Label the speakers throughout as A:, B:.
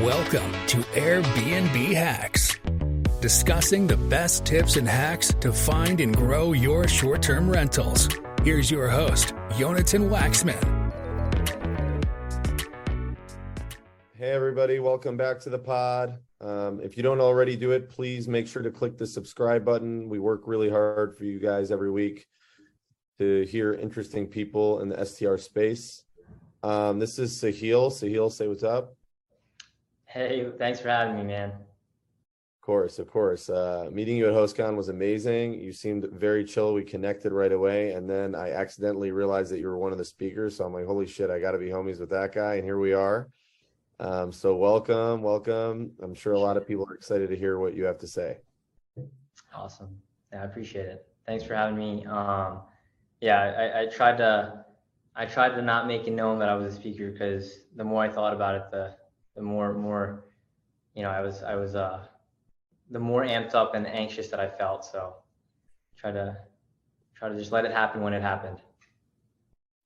A: Welcome to Airbnb Hacks, discussing the best tips and hacks to find and grow your short term rentals. Here's your host, Yonatan Waxman.
B: Hey, everybody, welcome back to the pod. Um, if you don't already do it, please make sure to click the subscribe button. We work really hard for you guys every week to hear interesting people in the STR space. Um, this is Sahil. Sahil, say what's up.
C: Hey, thanks for having me, man.
B: Of course, of course. Uh, meeting you at HostCon was amazing. You seemed very chill. We connected right away, and then I accidentally realized that you were one of the speakers. So I'm like, holy shit, I got to be homies with that guy. And here we are. Um, so welcome, welcome. I'm sure a lot of people are excited to hear what you have to say.
C: Awesome. Yeah, I appreciate it. Thanks for having me. Um, yeah, I, I tried to, I tried to not make it known that I was a speaker because the more I thought about it, the the more more you know i was i was uh the more amped up and anxious that i felt. So try to try to just let it happen when it happened.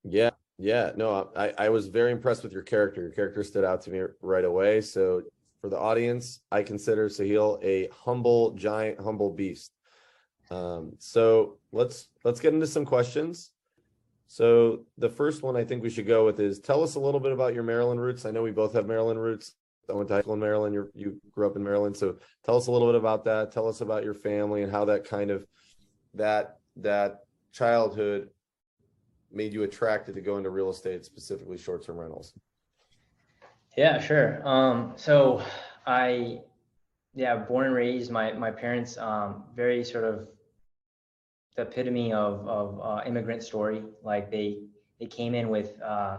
B: Yeah. Yeah. No i i was very impressed with your character. Your character stood out to me right away. So for the audience i consider sahil a humble giant humble beast. Um so let's let's get into some questions so the first one I think we should go with is tell us a little bit about your Maryland roots. I know we both have Maryland roots. I went to high school in Maryland. You you grew up in Maryland, so tell us a little bit about that. Tell us about your family and how that kind of that that childhood made you attracted to go into real estate, specifically short-term rentals.
C: Yeah, sure. Um, so I, yeah, born and raised. My my parents um, very sort of the epitome of of uh, immigrant story. Like they they came in with uh,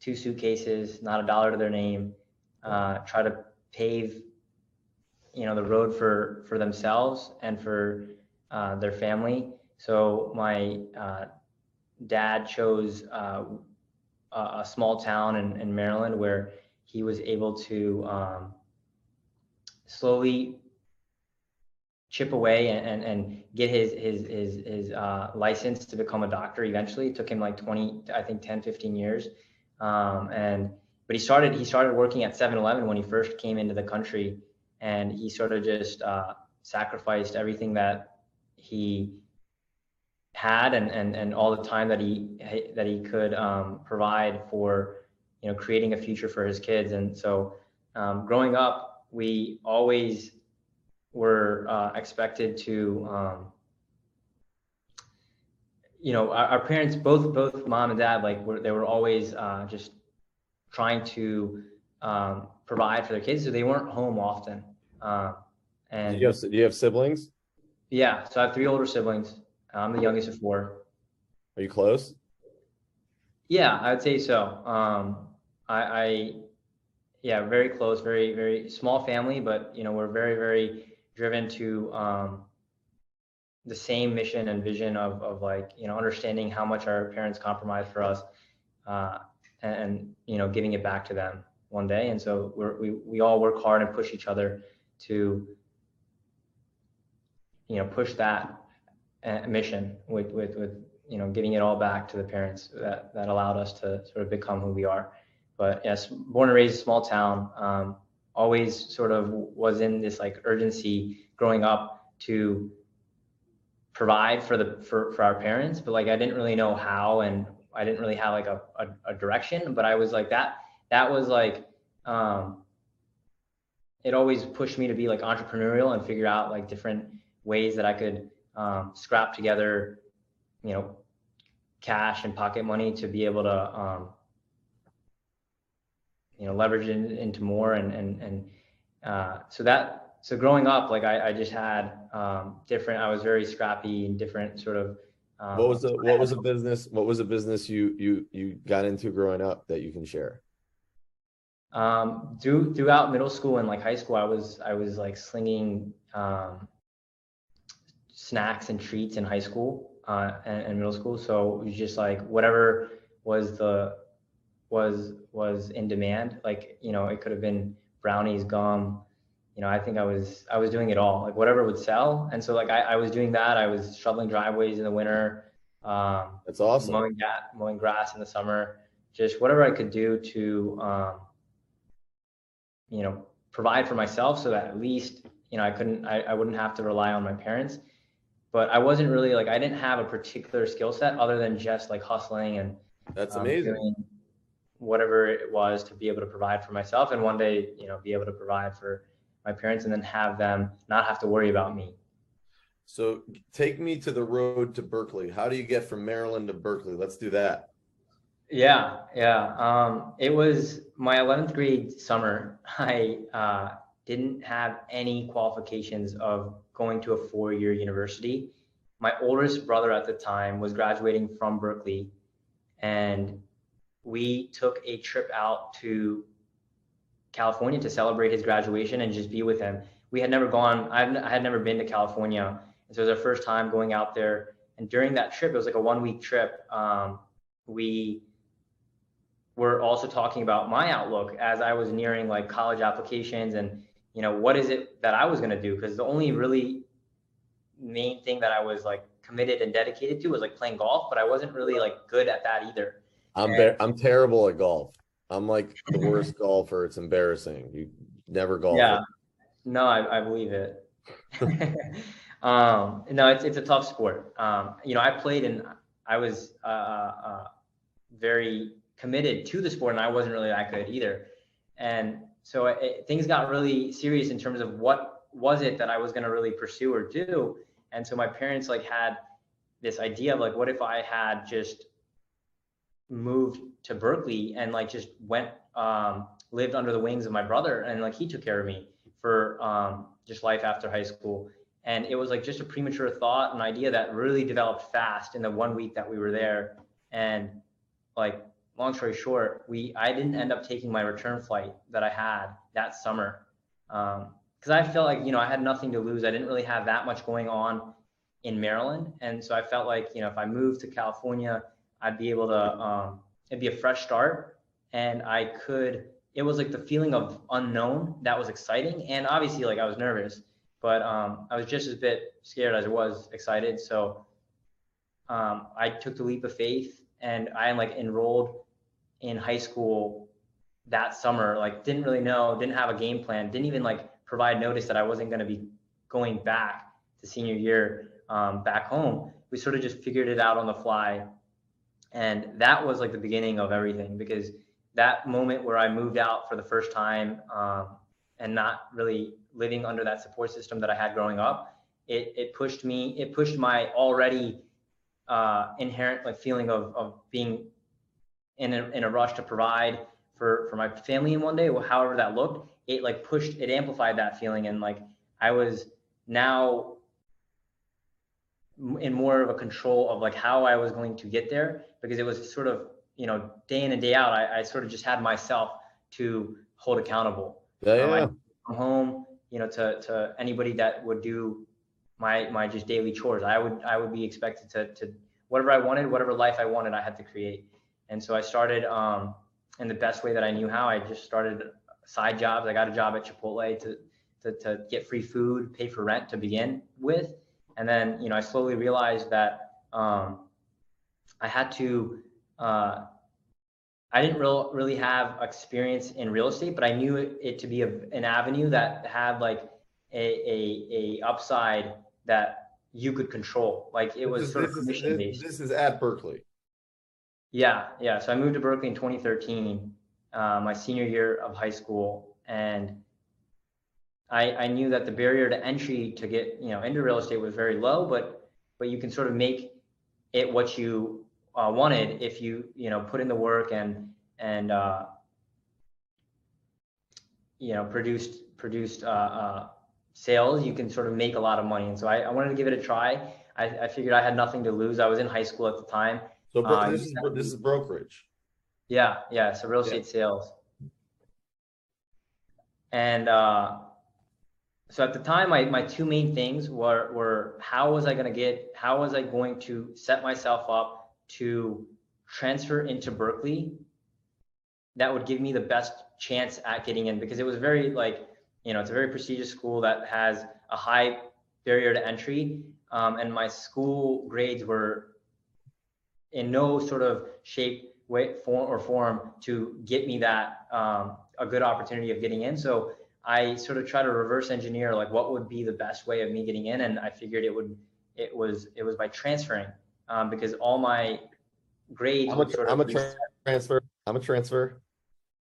C: two suitcases, not a dollar to their name, uh, try to pave, you know, the road for for themselves and for uh, their family. So my uh, dad chose uh, a small town in, in Maryland where he was able to um, slowly chip away and, and, and get his his his, his uh, license to become a doctor eventually. It took him like 20 i think 10 15 years. Um, and but he started he started working at 7-eleven when he first came into the country. And he sort of just uh, sacrificed everything that he had and, and and all the time that he that he could um, provide for you know creating a future for his kids. And so um, growing up we always were uh, expected to, um, you know, our, our, parents, both both mom and dad, like were, they were always uh, just trying to um, provide for their kids, so they weren't home often. Uh,
B: and do you, have, do you have siblings?
C: Yeah, so I have three older siblings. I'm the youngest of four.
B: Are you close?
C: Yeah, I'd say so. Um, I, I, yeah, very close, very very small family, but you know we're very very driven to um, the same mission and vision of, of like you know understanding how much our parents compromised for us uh, and, you know giving it back to them one day. And so we we all work hard and push each other to you know push that uh, mission with with with you know giving it all back to the parents that that allowed us to sort of become who we are. But yes born and raised in a small town um, always sort of was in this like urgency growing up to provide for the for, for our parents but like i didn't really know how and i didn't really have like a, a, a direction but i was like that that was like um it always pushed me to be like entrepreneurial and figure out like different ways that i could um, scrap together you know cash and pocket money to be able to um, you know leverage it into more and and and uh, so that so growing up like I, I just had um, different I was very scrappy and different sort of
B: um, what was the what was a business what was a business you you you got into growing up that you can share?
C: Um through, throughout middle school and like high school I was I was like slinging um, snacks and treats in high school uh, and, and middle school. So it was just like whatever was the was was in demand. Like you know, it could have been brownies, gum. You know, I think I was I was doing it all, like whatever would sell. And so like I, I was doing that. I was shoveling driveways in the winter.
B: Um, That's awesome.
C: Mowing, mowing grass in the summer. Just whatever I could do to, um, you know, provide for myself so that at least, you know, I couldn't, I, I wouldn't have to rely on my parents. But I wasn't really like, I didn't have a particular skill set other than just like hustling and
B: That's
C: um,
B: amazing.
C: doing whatever it was to be able to provide for myself and one day, you know, be able to provide for my parents and then have them not have to worry about me.
B: So take me to the road to Berkeley. How do you get from Maryland to Berkeley? Let's do that.
C: Yeah, yeah. Um, it was my 11th grade summer. I uh, didn't have any qualifications of going to a four year university. My oldest brother at the time was graduating from Berkeley, and we took a trip out to California to celebrate his graduation and just be with him. We had never gone, I've, I had never been to California. And so it was our first time going out there. And during that trip, it was like a one week trip. Um, we were also talking about my outlook as I was nearing like college applications and, you know, what is it that I was going to do? Because the only really main thing that I was like committed and dedicated to was like playing golf, but I wasn't really like good at that either.
B: I'm. I'm terrible at golf. I'm like the worst golfer. It's embarrassing. You never golf.
C: Yeah. No, I, I believe it. um, no, it's it's a tough sport. Um, you know, I played and I was uh, uh, very committed to the sport, and I wasn't really that good either. And so it, it- things got really serious in terms of what was it that I was going to really pursue or do. And so my parents like had this idea of like, what if I had just moved to Berkeley and like just went um, lived under the wings of my brother and like he took care of me for um, just life after high school. And it was like just a premature thought, an idea that really developed fast in the one week that we were there. And like long story short, we I didn't end up taking my return flight that I had that summer because I felt like you know I had nothing to lose. I didn't really have that much going on in Maryland, and so I felt like you know if I moved to California, I'd be able to um, it'd be a fresh start, and I could. It was like the feeling of unknown that was exciting, and obviously like I was nervous, but um, I was just as bit scared as I was excited. So um, I took the leap of faith, and I like enrolled in high school that summer. Like didn't really know, didn't have a game plan, didn't even like provide notice that I wasn't going to be going back to senior year um, back home. We sort of just figured it out on the fly. And that was like the beginning of everything because that moment where I moved out for the first time um, and not really living under that support system that I had growing up, it, it pushed me, it pushed my already uh, inherent like feeling of, of being in a, in a rush to provide for, for my family in one day, Well, however that looked, it like pushed, it amplified that feeling. And like, I was now in more of a control of like how I was going to get there because it was sort of, you know, day in and day out, I, I sort of just had myself to hold accountable.
B: Yeah,
C: Um, I come home, you know, to, to anybody that would do my, my just daily chores. I would, I would be expected to, to whatever I wanted, whatever life I wanted, I had to create. And so I started, um, in the best way that I knew how. I just started side jobs. I got a job at Chipotle to, to, to get free food, pay for rent to begin with. And then, you know, I slowly realized that, um, I had to, uh, I didn't real, really have experience in real estate, but I knew it, it to be a, an avenue that had like a, a, a upside that you could control. Like it was
B: This
C: sort of
B: this is- this-
C: based.
B: This is at Berkeley.
C: Yeah, yeah. So I moved to Berkeley in 2013, uh, my senior year of high school, and I, I knew that the barrier to entry to get you know into real estate was very low, but but you can sort of make it what you uh, wanted if you you know put in the work and and uh, you know produced produced uh, uh, sales. You can sort of make a lot of money, and so I, I wanted to give it a try. I, I figured I had nothing to lose. I was in high school at the time.
B: So bro-
C: Uh,
B: this is this is brokerage.
C: Yeah, yeah. So real
B: Yeah.
C: estate sales. And uh, so at the time, my, my two main things were, were how was I going to get, how was I going to set myself up to transfer into Berkeley that would give me the best chance at getting in because it was very like, you know, it's a very prestigious school that has a high barrier to entry. Um, and my school grades were in no sort of shape, way, form, or form to get me that um, a good opportunity of getting in. So I sort of try to reverse engineer like what would be the best way of me getting in, and I figured it would it was it was by transferring um, because all my grades.
B: I'm a, sort of I'm a tra- transfer. I'm a transfer.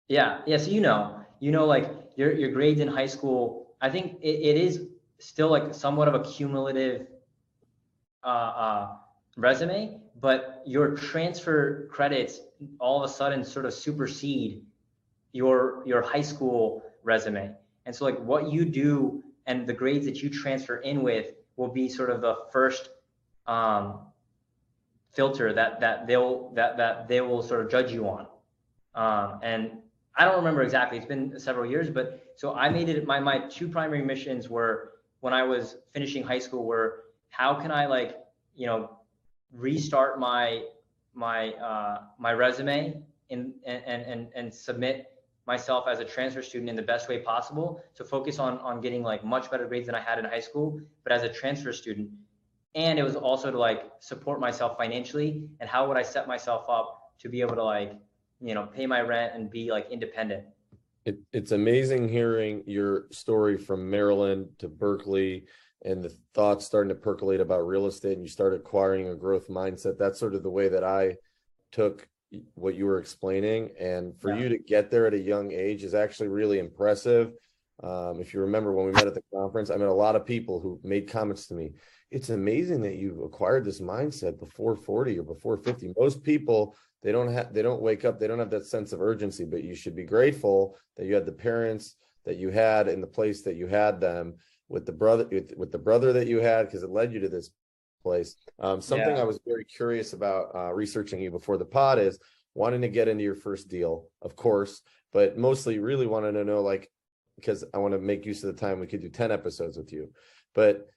C: Yeah, yeah. So you know, you know, like your your grades in high school. I think it, it is still like somewhat of a cumulative uh, uh, resume, but your transfer credits all of a sudden sort of supersede your your high school resume. And so like what you do and the grades that you transfer in with will be sort of the first um, filter that that they'll that that they will sort of judge you on. Um, and I don't remember exactly. It's been several years, but so I made it. My my two primary missions were when I was finishing high school were how can I like you know restart my my uh, my resume and and and and submit myself as a transfer student in the best way possible to focus on on getting like much better grades than I had in high school but as a transfer student. And it was also to like support myself financially and how would I set myself up to be able to like you know pay my rent and be like independent.
B: It, it's amazing hearing your story from Maryland to Berkeley and the thoughts starting to percolate about real estate and you start acquiring a growth mindset. That's sort of the way that I took what you were explaining and for yeah. you to get there at a young age is actually really impressive. Um, if you remember when we met at the conference i met a lot of people who made comments to me. It's amazing that you've acquired this mindset before 40 or before 50 most people they don't have they don't wake up they don't have that sense of urgency but you should be grateful that you had the parents that you had in the place that you had them with the brother with, with the brother that you had because it led you to this place. Um, something yeah. I was very curious about uh, researching you before the pod is wanting to get into your first deal, of course, but mostly really wanted to know, like, because I want to make use of the time we could do 10 episodes with you. But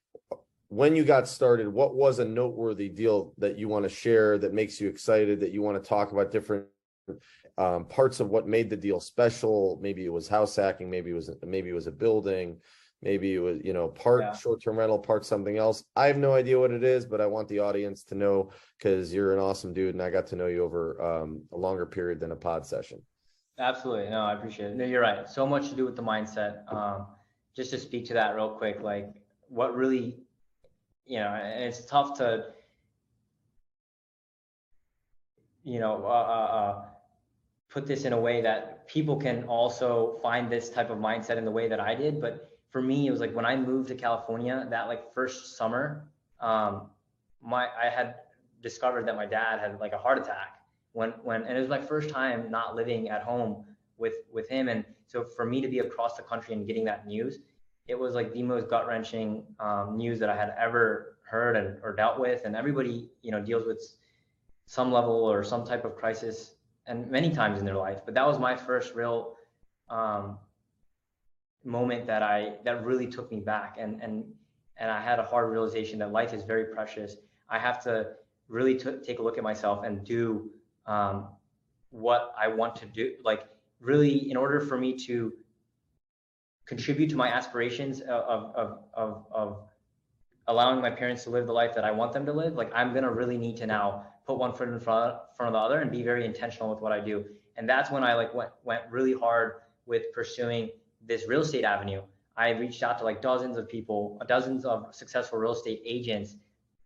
B: when you got started, what was a noteworthy deal that you want to share that makes you excited, that you want to talk about different um, parts of what made the deal special? Maybe it was house hacking, maybe it was maybe it was a building, maybe it was you know part yeah. short-term rental part something else. I have no idea what it is but i want the audience to know because you're an awesome dude and i got to know you over um, a longer period than a pod session.
C: Absolutely. No i appreciate it. No you're right. So much to do with the mindset. Um, just to speak to that real quick like what really you know it's tough to you know uh, uh, uh, put this in a way that people can also find this type of mindset in the way that i did but for me, it was like when I moved to California, that like first summer, um, my I had discovered that my dad had like a heart attack when when and it was my first time not living at home with with him, and so for me to be across the country and getting that news, it was like the most gut wrenching um, news that I had ever heard and or dealt with, and everybody you know deals with some level or some type of crisis and many times in their life, but that was my first real um, moment that I that really took me back and and and I had a hard realization that life is very precious. I have to really t- take a look at myself and do um, what I want to do. Like really, in order for me to contribute to my aspirations of of of of allowing my parents to live the life that I want them to live, like I'm gonna really need to now put one foot in front front of the other and be very intentional with what I do. And that's when I like went went really hard with pursuing this real estate avenue, I reached out to like dozens of people, dozens of successful real estate agents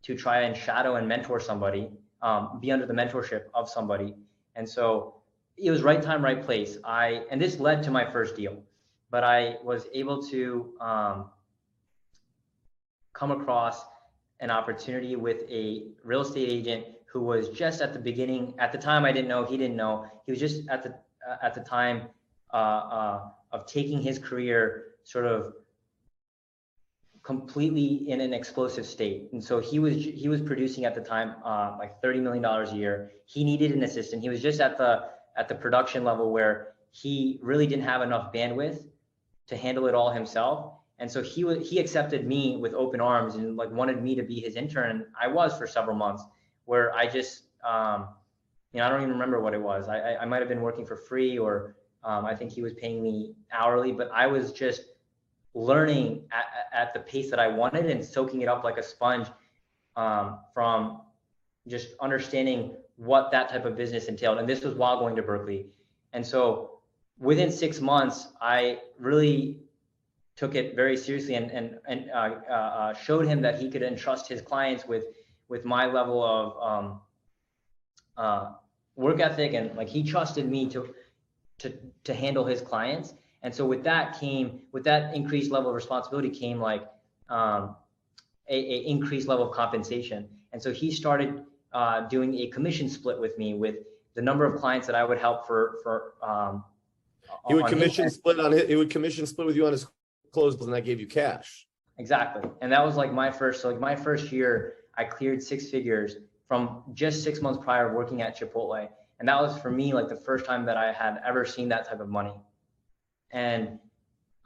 C: to try and shadow and mentor somebody, um, be under the mentorship of somebody. And so it was right time, right place. I and this led to my first deal, but I was able to um, come across an opportunity with a real estate agent who was just at the beginning. At the time, I didn't know. He didn't know. He was just at the uh, at the time uh, uh, of taking his career sort of completely in an explosive state. And so he was he was producing at the time uh, like thirty million dollars a year. He needed an assistant. He was just at the at the production level where he really didn't have enough bandwidth to handle it all himself. And so he was he accepted me with open arms and like wanted me to be his intern. I was for several months where I just um, you know I don't even remember what it was. I I, I might have been working for free or um, I think he was paying me hourly, but I was just learning at, at, the pace that I wanted and soaking it up like a sponge um, from just understanding what that type of business entailed. And this was while going to Berkeley. And so within six months, I really took it very seriously and and and uh, uh, uh, showed him that he could entrust his clients with with my level of um, uh, work ethic and like he trusted me to to to handle his clients. And so with that came with that increased level of responsibility came like um, a, a increased level of compensation. And so he started uh, doing a commission split with me with the number of clients that I would help for for um,
B: He would
C: on his
B: commission split on it. He would commission split with you on his close, and that gave you cash.
C: Exactly. And that was like my first, so like my first year, I cleared six figures from just six months prior working at Chipotle. And that was for me like the first time that I had ever seen that type of money. And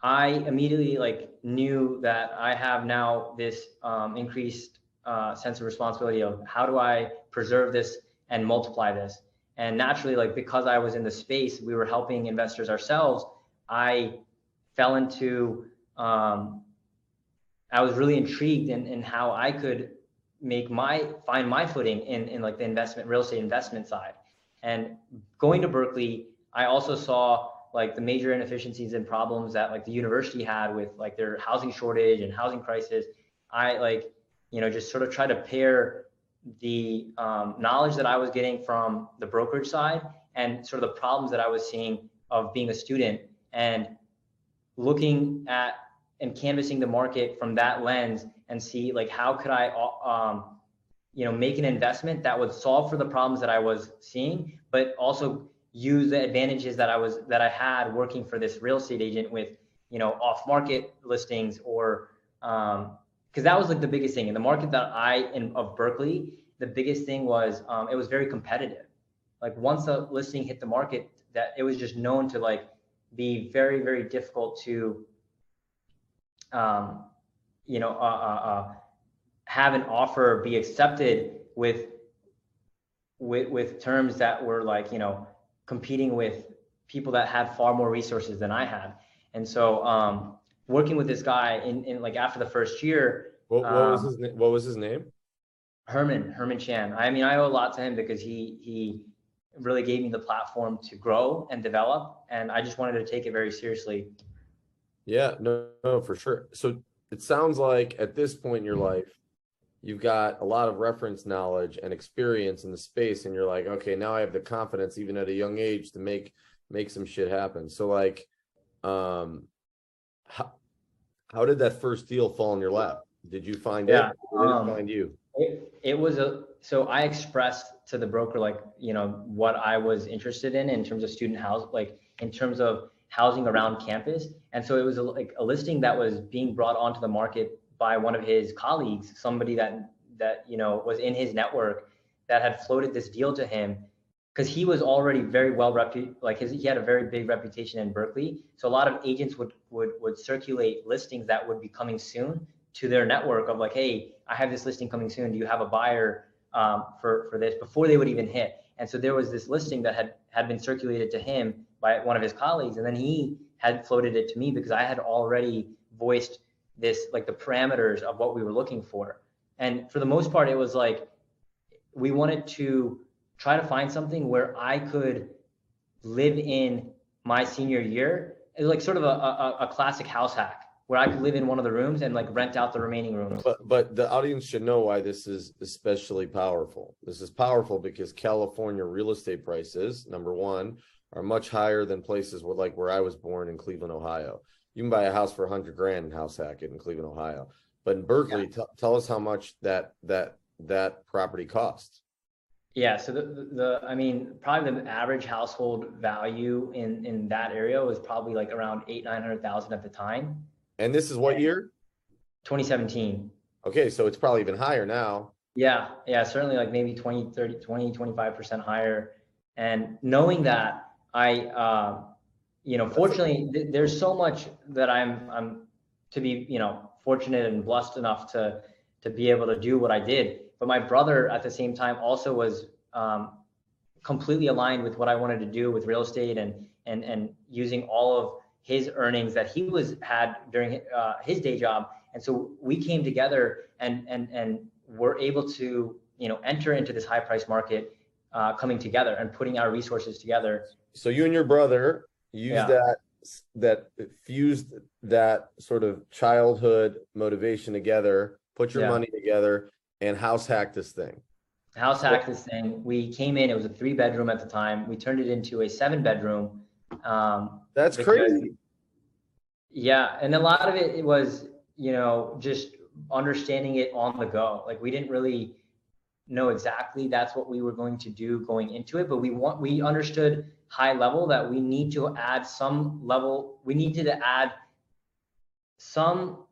C: I immediately like knew that I have now this um, increased uh, sense of responsibility of how do I preserve this and multiply this. And naturally, like because I was in the space, we were helping investors ourselves. I fell into um, I was really intrigued in, in how I could make my find my footing in, in like the investment real estate investment side. And going to Berkeley, I also saw like the major inefficiencies and problems that like the university had with like their housing shortage and housing crisis. I like, you know, just sort of try to pair the um, knowledge that I was getting from the brokerage side and sort of the problems that I was seeing of being a student and looking at and canvassing the market from that lens and see like how could I um, you know make an investment that would solve for the problems that I was seeing, but also use the advantages that I was that I had working for this real estate agent with you know off market listings or um, because that was like the biggest thing in the market that I in of Berkeley. The biggest thing was um, it was very competitive. Like once a listing hit the market, that it was just known to like be very very difficult to um, you know uh, uh, uh, have an offer be accepted with with with terms that were like you know competing with people that had far more resources than I had and so um, working with this guy in, in like after the first year
B: What, what was
C: Um,
B: his name? What was his name?
C: Herman Herman Chan I mean I owe a lot to him because he he really gave me the platform to grow and develop and I just wanted to take it very seriously
B: Yeah, no, no, for sure. So it sounds like at this point in your life, you've got a lot of reference knowledge and experience in the space, and you're like, okay, now I have the confidence, even at a young age, to make make some shit happen. So like, um, how how did that first deal fall in your lap? Did you find
C: Yeah,
B: it? Or did
C: um,
B: it find you?
C: It, it was a so I expressed to the broker like you know what I was interested in in terms of student house like in terms of housing around campus and so it was a, like a listing that was being brought onto the market by one of his colleagues somebody that that you know was in his network that had floated this deal to him because he was already very well repu- like his, he had a very big reputation in Berkeley. So a lot of agents would would would circulate listings that would be coming soon to their network of like hey I have this listing coming soon. Do you have a buyer um, for for this? before they would even hit. And so there was this listing that had had been circulated to him by one of his colleagues, and then he had floated it to me because I had already voiced this like the parameters of what we were looking for. And for the most part, it was like we wanted to try to find something where I could live in my senior year. It was like sort of a, a, a classic house hack where I could live in one of the rooms and like rent out the remaining rooms.
B: But but the audience should know why this is especially powerful. This is powerful because California real estate prices, number one, are much higher than places where like where I was born in Cleveland, Ohio. You can buy a house for a hundred grand in house hack it in Cleveland, Ohio. But in Berkeley, t- tell us how much that that that property costs.
C: Yeah, so the, the, the I mean, probably the average household value in in that area was probably like around eight nine hundred thousand at the time,
B: And this is what year?
C: 2017.
B: Okay, so it's probably even higher now.
C: Yeah, yeah, certainly like maybe 20, 30, 20, 25% higher. And knowing that, I, uh, you know, fortunately, th- there's so much that I'm, I'm to be, you know, fortunate and blessed enough to, to be able to do what I did. But my brother at the same time also was um, completely aligned with what I wanted to do with real estate and, and, and using all of his earnings that he was had during uh, his day job. And so we came together and, and, and were able to, you know, enter into this high price market uh, coming together and putting our resources together.
B: So you and your brother use
C: Yeah.
B: that that fused that sort of childhood motivation together, put your
C: Yeah.
B: money together, and house hack this thing.
C: house hack this thing. We came in, it was a three bedroom at the time. We turned it into a seven bedroom. Um,
B: That's crazy.
C: yeah. And a lot of it, it was, you know, just understanding it on the go. Like we didn't really know exactly that's what we were going to do going into it, but we want, we understood high level that we need to add some level, we needed to add some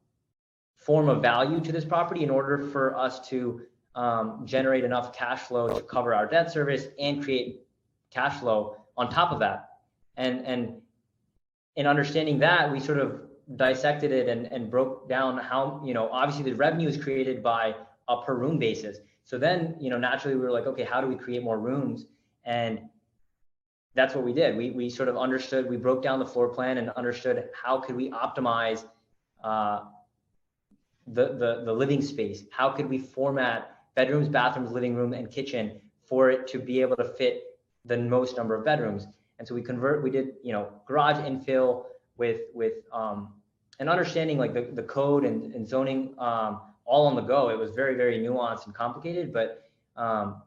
C: form of value to this property in order for us to um, generate enough cash flow to cover our debt service and create cash flow on top of that. And and in understanding that, we sort of dissected it and, and broke down how, you know, obviously the revenue is created by a per room basis. So then, you know, naturally we were like, okay, how do we create more rooms? And that's what we did. We, we sort of understood, we broke down the floor plan and understood how could we optimize uh, the, the, the living space? How could we format bedrooms, bathrooms, living room, and kitchen for it to be able to fit the most number of bedrooms? And so we convert, we did, you know, garage infill with, with, um, and understanding like the, the code and, and zoning, um, all on the go. It was very, very nuanced and complicated, but, um,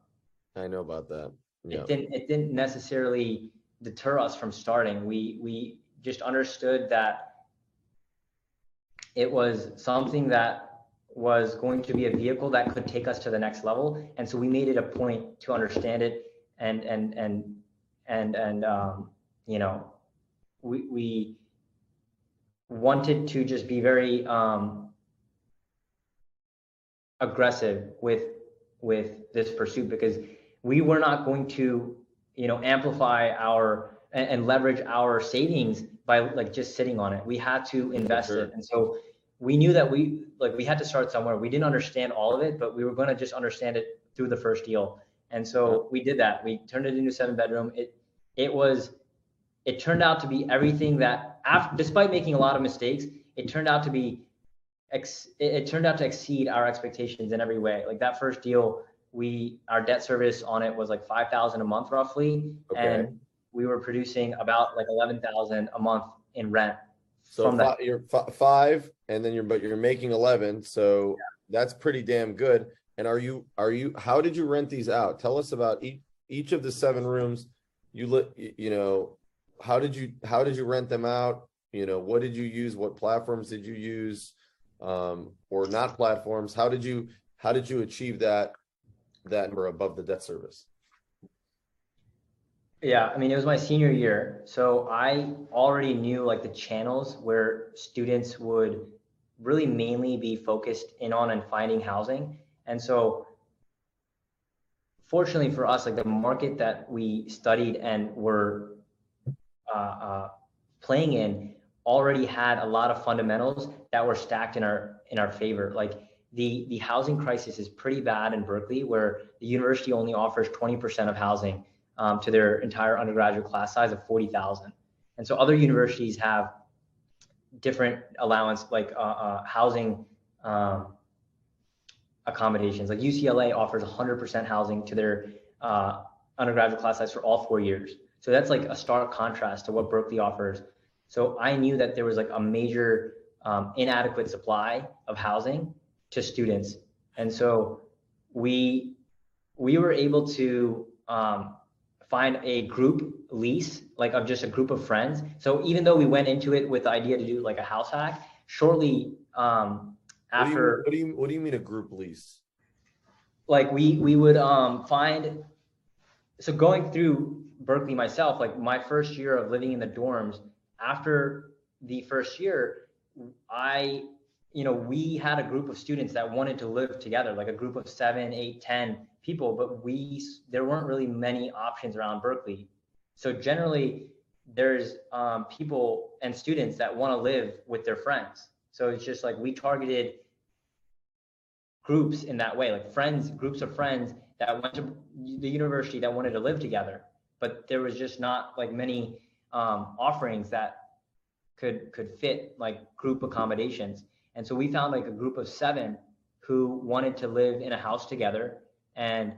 B: I know about that. Yeah.
C: it didn't it didn't necessarily deter us from starting we we just understood that it was something that was going to be a vehicle that could take us to the next level and so we made it a point to understand it and and and and and um you know we we wanted to just be very um aggressive with with this pursuit because we were not going to you know amplify our and, and leverage our savings by like just sitting on it. We had to invest
B: sure.
C: it and so we knew that we like we had to start somewhere. We didn't understand all of it but we were going to just understand it through the first deal. And so we did that. We turned it into seven bedroom. It it was it turned out to be everything that after despite making a lot of mistakes it turned out to be ex, it, it turned out to exceed our expectations in every way. Like that first deal we our debt service on it was like 5000 a month roughly
B: Okay.
C: and we were producing about like 11000 a month in rent
B: So
C: from that.
B: you're fi- five, and then you're but you're making eleven. So that's pretty damn good. And are you are you? How did you rent these out? Tell us about each each of the seven rooms. You lit. You know, how did you how did you rent them out? You know, what did you use? What platforms did you use? Um, or not platforms? How did you how did you achieve that that number above the debt service?
C: Yeah, I mean, it was my senior year. So I already knew like the channels where students would really mainly be focused in on and finding housing. And so fortunately for us, like the market that we studied and were uh, uh, playing in already had a lot of fundamentals that were stacked in our in our favor. Like the the housing crisis is pretty bad in Berkeley, where the university only offers 20% of housing um, to their entire undergraduate class size of 40,000. And so other universities have different allowance, like uh, uh, housing um, accommodations. Like UCLA offers 100% housing to their uh, undergraduate class size for all four years. So that's like a stark contrast to what Berkeley offers. So I knew that there was like a major um, inadequate supply of housing to students, and so we we were able to um, find a group lease, like of just a group of friends. So even though we went into it with the idea to do like a house hack, shortly um,
B: What do you-
C: after
B: what do you what do you mean a group lease?
C: like we we would um find so going through Berkeley myself, like my first year of living in the dorms, after the first year, I you know we had a group of students that wanted to live together, like a group of seven, eight, ten people, but we there weren't really many options around Berkeley. So generally, there's um, people and students that want to live with their friends. So it's just like we targeted groups in that way, like friends, groups of friends that went to the university that wanted to live together, but there was just not like many um, offerings that could could fit like group accommodations. And so we found like a group of seven who wanted to live in a house together, and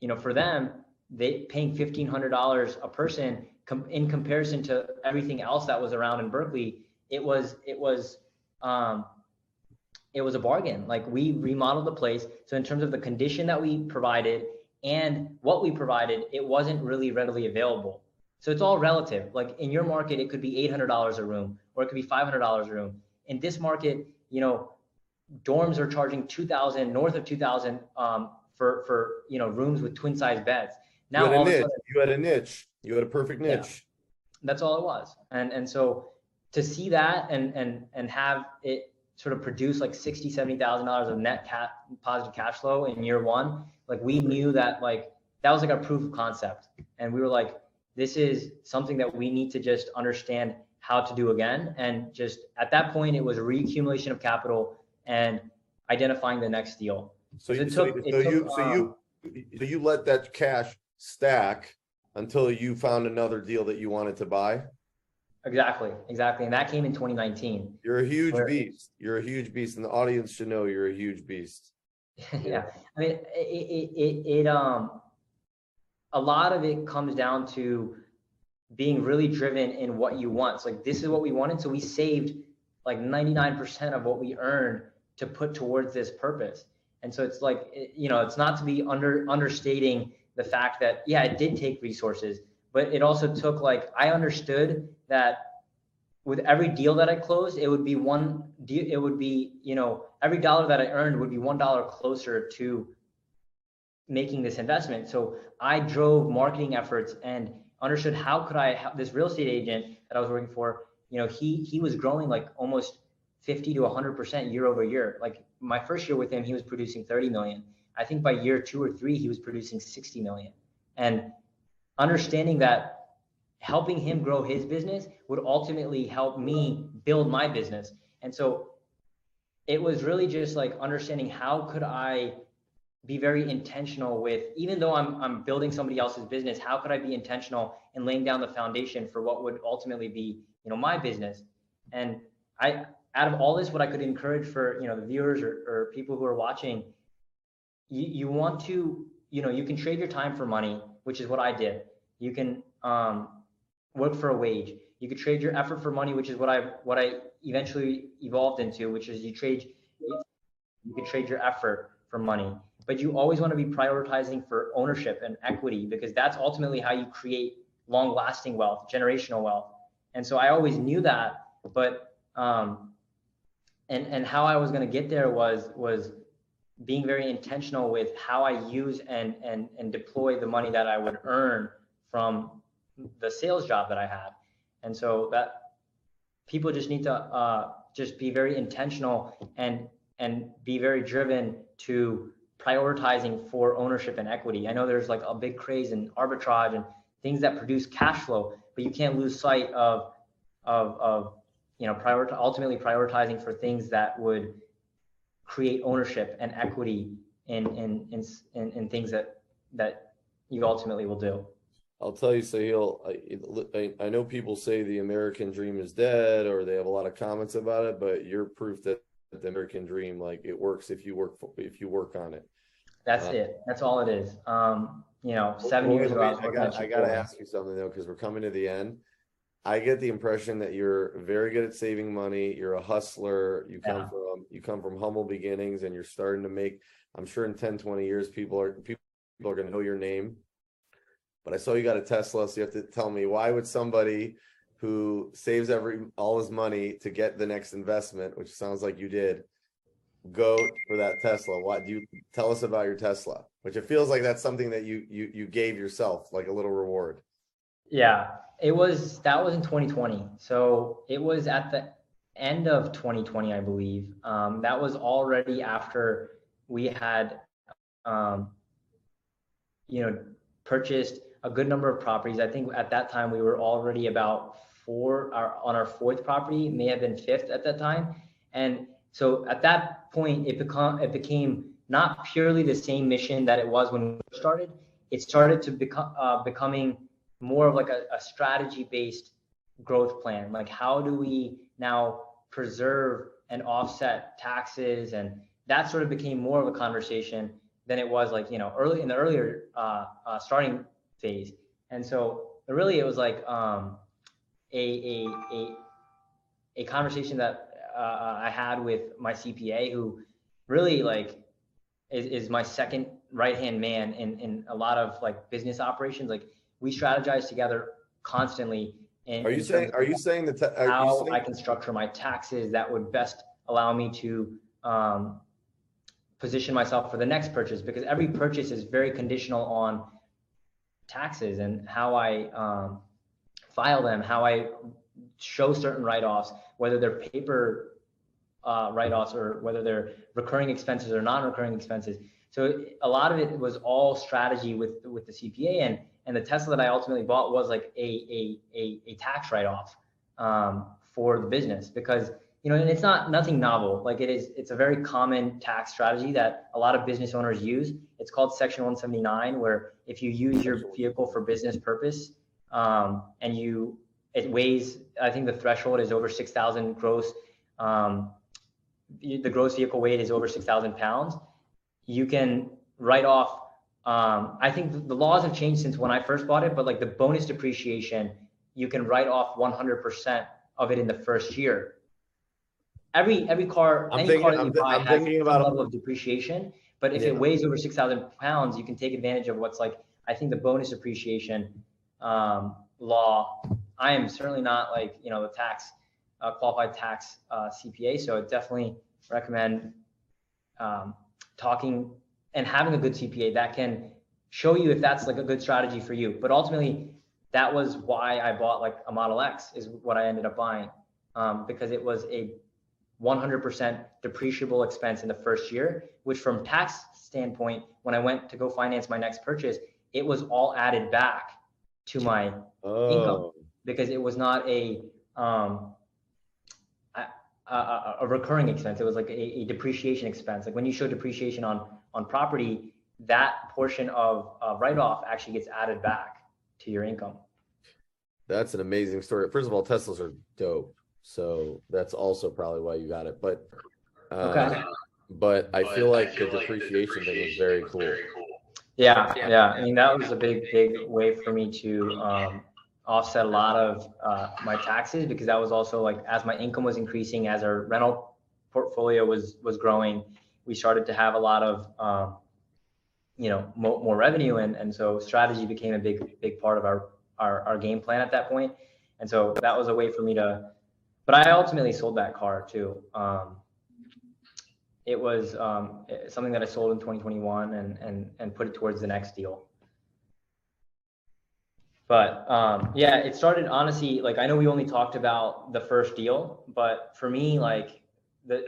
C: you know, for them, they paying fifteen hundred dollars a person com- in comparison to everything else that was around in Berkeley, it was it was um, it was a bargain. Like we remodeled the place, so in terms of the condition that we provided and what we provided, it wasn't really readily available. So it's all relative. Like in your market, it could be $800 a room, or it could be $500 a room. In this market, you know, dorms are charging 2,000, north of 2,000 um, for for you know rooms with twin size beds.
B: Now you had, a niche. Sudden, you had a niche. You had a perfect niche. Yeah,
C: that's all it was. And and so to see that and and and have it sort of produce like sixty, seventy thousand dollars of net cat positive cash flow in year one, like we knew that like that was like a proof of concept. And we were like, this is something that we need to just understand how to do again. And just at that point, it was reaccumulation of capital and identifying the next deal.
B: So, you, so, took, so, you, so you, um, so you let that cash stack until you found another deal that you wanted to buy.
C: Exactly, exactly, and that came in 2019.
B: You're a huge where, beast. You're a huge beast, and the audience should know you're a huge beast.
C: yeah, I mean, it, it, it, it, um, a lot of it comes down to being really driven in what you want. It's like this is what we wanted, so we saved like 99% of what we earned to put towards this purpose. And so it's like, you know, it's not to be under understating the fact that, yeah, it did take resources, but it also took like, I understood that with every deal that I closed, it would be one deal, it would be, you know, every dollar that I earned would be $1 closer to making this investment. So I drove marketing efforts and understood how could I have this real estate agent that I was working for, you know, he, he was growing like almost 50 to 100% year over year. Like my first year with him, he was producing 30 million. I think by year two or three, he was producing 60 million. And understanding that helping him grow his business would ultimately help me build my business. And so it was really just like understanding how could I be very intentional with even though I'm I'm building somebody else's business, how could I be intentional in laying down the foundation for what would ultimately be, you know, my business? And I out of all this, what I could encourage for you know the viewers or, or people who are watching, you, you want to you know you can trade your time for money, which is what I did. You can um, work for a wage. You could trade your effort for money, which is what I what I eventually evolved into, which is you trade you could trade your effort for money. But you always want to be prioritizing for ownership and equity because that's ultimately how you create long lasting wealth, generational wealth. And so I always knew that, but um, and and how I was going to get there was was being very intentional with how I use and and and deploy the money that I would earn from the sales job that I had. And so that people just need to uh, just be very intentional and and be very driven to prioritizing for ownership and equity. I know there's like a big craze in arbitrage and things that produce cash flow, but you can't lose sight of of of you know, prior ultimately prioritizing for things that would create ownership and equity in in in in, in things that that you ultimately will do.
B: I'll tell you, Sahil, I, I know people say the American dream is dead or they have a lot of comments about it, but you're proof that the American dream, like it works if you work, for, if you work on it.
C: That's uh, it. That's all it is. Um, you know, seven years ago,
B: I, got, I got to ask you something though, because we're coming to the end. I get the impression that you're very good at saving money. You're a hustler. You come yeah. from you come from humble beginnings and you're starting to make I'm sure in 10 20 years people are people are going to know your name. But I saw you got a Tesla so you have to tell me why would somebody who saves every all his money to get the next investment, which sounds like you did, go for that Tesla? Why do you tell us about your Tesla? Which it feels like that's something that you you you gave yourself like a little reward.
C: Yeah, it was that was in 2020. So it was at the end of 2020, I believe. Um, that was already after we had, um, you know, purchased a good number of properties. I think at that time we were already about four our, on our fourth property, may have been fifth at that time. And so at that point, it become it became not purely the same mission that it was when we started. It started to become uh, becoming more of like a, a strategy based growth plan. Like, how do we now preserve and offset taxes? And that sort of became more of a conversation than it was like, you know, early in the earlier uh, uh, starting phase. And so really it was like um, a, a a a conversation that uh, I had with my CPA, who really like is, is my second right hand man in in a lot of like business operations. Like we strategize together constantly.
B: are you saying? Are you saying that?
C: how
B: saying-
C: I can structure my taxes that would best allow me to um, position myself for the next purchase because every purchase is very conditional on taxes and how I um, file them, how I show certain write-offs, whether they're paper uh, write-offs or whether they're recurring expenses or non-recurring expenses. So a lot of it was all strategy with with the CPA and and the Tesla that I ultimately bought was like a a a, a tax write-off um, for the business because you know and it's not nothing novel like it is it's a very common tax strategy that a lot of business owners use it's called section 179 where if you use your vehicle for business purpose um, and you it weighs i think the threshold is over 6000 gross um, the gross vehicle weight is over 6000 pounds you can write off um, i think the laws have changed since when i first bought it but like the bonus depreciation you can write off 100% of it in the first year every every car,
B: I'm
C: any
B: thinking-
C: car that
B: I'm
C: you buy
B: I'm
C: has
B: thinking
C: some
B: about-
C: level of depreciation. But if
B: Yeah.
C: it weighs over six thousand pounds, you can take advantage of what's like I think the bonus appreciation um, law. I am certainly not like you know the tax uh, qualified tax uh, CPA, so I definitely recommend um, talking and having a good CPA that can show you if that's like a good strategy for you. But ultimately, that was why I bought like a Model X is what I ended up buying um, because it was a 100% depreciable expense in the first year, which from tax standpoint, when I went to go finance my next purchase, it was all added back to my
B: Oh,
C: because it was not a um, a, a, a recurring expense. It was like a, a depreciation expense. Like when you show depreciation on on property, that portion of uh, write off actually gets added back to your income.
B: that's an amazing story. First of all, Teslas are dope, so that's also probably why you got it. But uh,
C: Okay.
B: but I feel like the depreciation thing was very cool.
C: Yeah, yeah. I mean, that was a big, big way for me to um, offset a lot of uh, my taxes because that was also like as my income was increasing, as our rental portfolio was was growing, we started to have a lot of um, you know more, more revenue, and and so strategy became a big, big part of our, our our game plan at that point. And so that was a way for me to. But I ultimately sold that car too. Um, it was um, eh, something that I sold in 2021 and and and put it towards the next deal. But um, yeah, it started honestly like I know we only talked about the first deal, but for me like the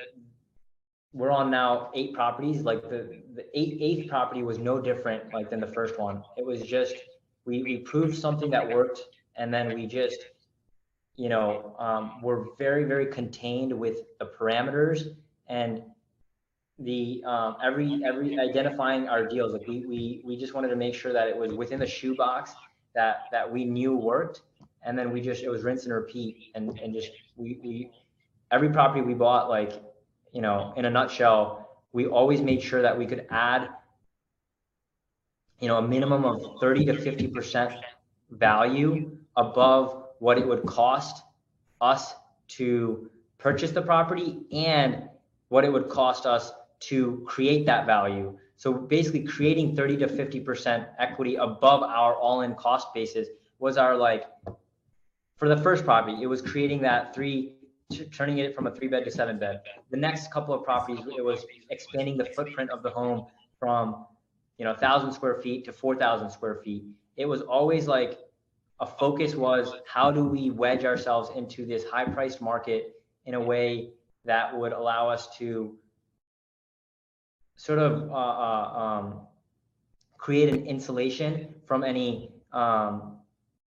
C: we're on now eight properties. Like the the eight, eighth property was no different like than the first one. It was just we we proved something that worked, and then we just you know um, we're very very contained with the parameters and the um, every every identifying our deals like we we we just wanted to make sure that it was within the shoebox that that we knew worked. And then we just it was rinse and repeat and and just we we every property we bought like you know in a nutshell we always made sure that we could add you know a minimum of 30 to 50 percent value above what it would cost us to purchase the property and what it would cost us to create that value. So basically creating 30 to 50% equity above our all-in cost basis was our like for the first property, it was creating that three turning it from a three bed to seven bed. The next couple of properties, it was expanding the footprint of the home from you know, 1,000 square feet to 4,000 square feet. It was always like a focus was how do we wedge ourselves into this high priced market in a way that would allow us to sort of uh, uh, um, create an insulation from any um,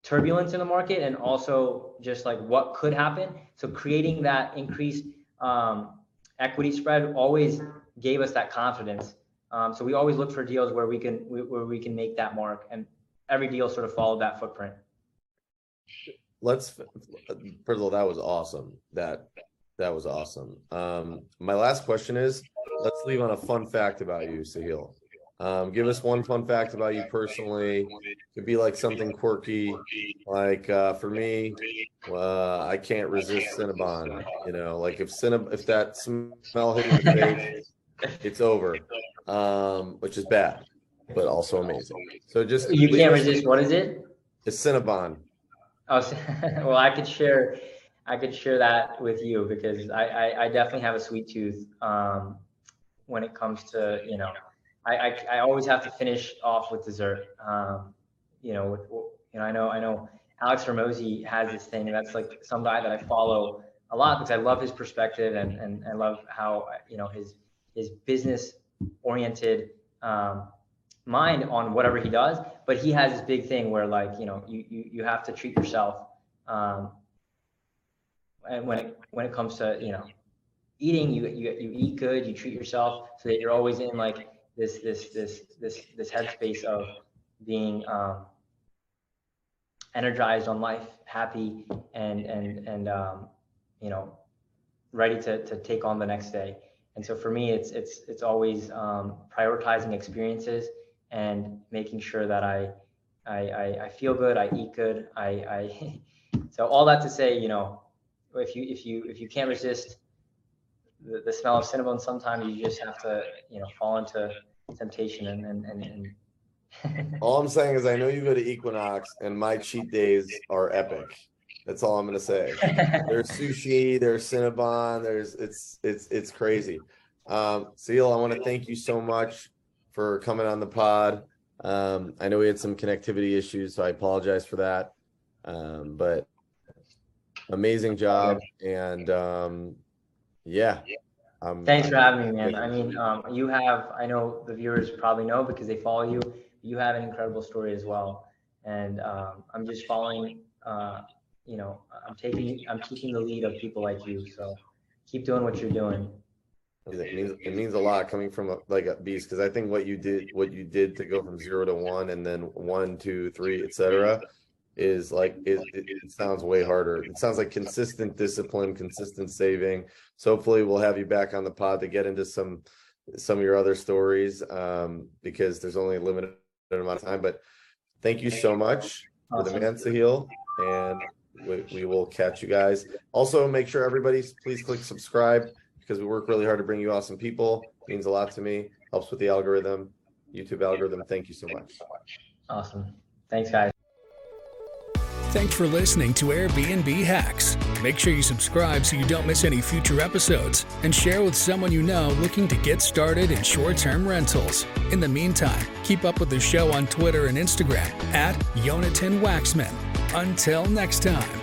C: turbulence in the market and also just like what could happen. So creating that increased um, equity spread always gave us that confidence. Um, so we always look for deals where we can where we can make that mark, and every deal sort of followed that footprint.
B: Let's all, that was awesome. That that was awesome. Um, my last question is: Let's leave on a fun fact about you, Sahil. Um, give us one fun fact about you personally. Could be like something quirky, like uh, for me, uh, I can't resist Cinnabon. You know, like if Cinnab- if that smell hits your face, it's over, um, which is bad, but also amazing. So just
C: you can't resist. What is it?
B: It's Cinnabon.
C: Oh, well, I could share, I could share that with you because I, I, I definitely have a sweet tooth um, when it comes to you know I, I, I always have to finish off with dessert. Um, you know, with, you know, I know, I know Alex Hormozi has this thing. and That's like some guy that I follow a lot because I love his perspective and, and I love how, you know, his, his business oriented, um, mind on whatever he does, but he has this big thing where like, you know, you, you, you have to treat yourself. Um, and when it, when it comes to, you know, eating, you, you, you eat good, you treat yourself so that you're always in like this this this this this headspace of being um, energized on life, happy, and and and um, you know, ready to to take on the next day. And so for me, it's it's it's always um, prioritizing experiences and making sure that I, I I, I feel good, I eat good, I I. so all that to say, you know, if you if you if you can't resist the, the smell of cinnamon, sometimes you just have to, you know, fall into temptation and, and, and,
B: and... all I'm saying is I know you go to Equinox and my cheat days are epic. That's all I'm gonna say. there's sushi, there's Cinnabon, there's it's it's it's crazy. Um, Sahil, I want to thank you so much for coming on the pod. Um, I know we had some connectivity issues, so I apologize for that. Um, but amazing job, and um, yeah.
C: Um, Thanks for having me, man. I mean, um, you have, I know the viewers probably know because they follow you. You have an incredible story as well. And um, I'm just following, uh, you know, I'm taking, I'm keeping the lead of people like you. So keep doing what you're doing.
B: It means it means a lot coming from a, like a beast because I think what you did, what you did to go from zero to one, and then one, two, three, etc is like it, it, sounds way harder. It sounds like consistent discipline, consistent saving. So hopefully we'll have you back on the pod to get into some some of your other stories um, because there's only a limited amount of time. But thank you so much for the man Sahil, and we, we will catch you guys. Also, make sure everybody please click subscribe because we work really hard to bring you awesome people. It means a lot to me. Helps with the algorithm, YouTube algorithm. Thank you so much.
C: Awesome. Thanks, guys.
A: Thanks for listening to Airbnb Hacks. Make sure you subscribe so you don't miss any future episodes and share with someone you know looking to get started in short term rentals. In the meantime, keep up with the show on Twitter and Instagram at Yonatan Waxman. Until next time.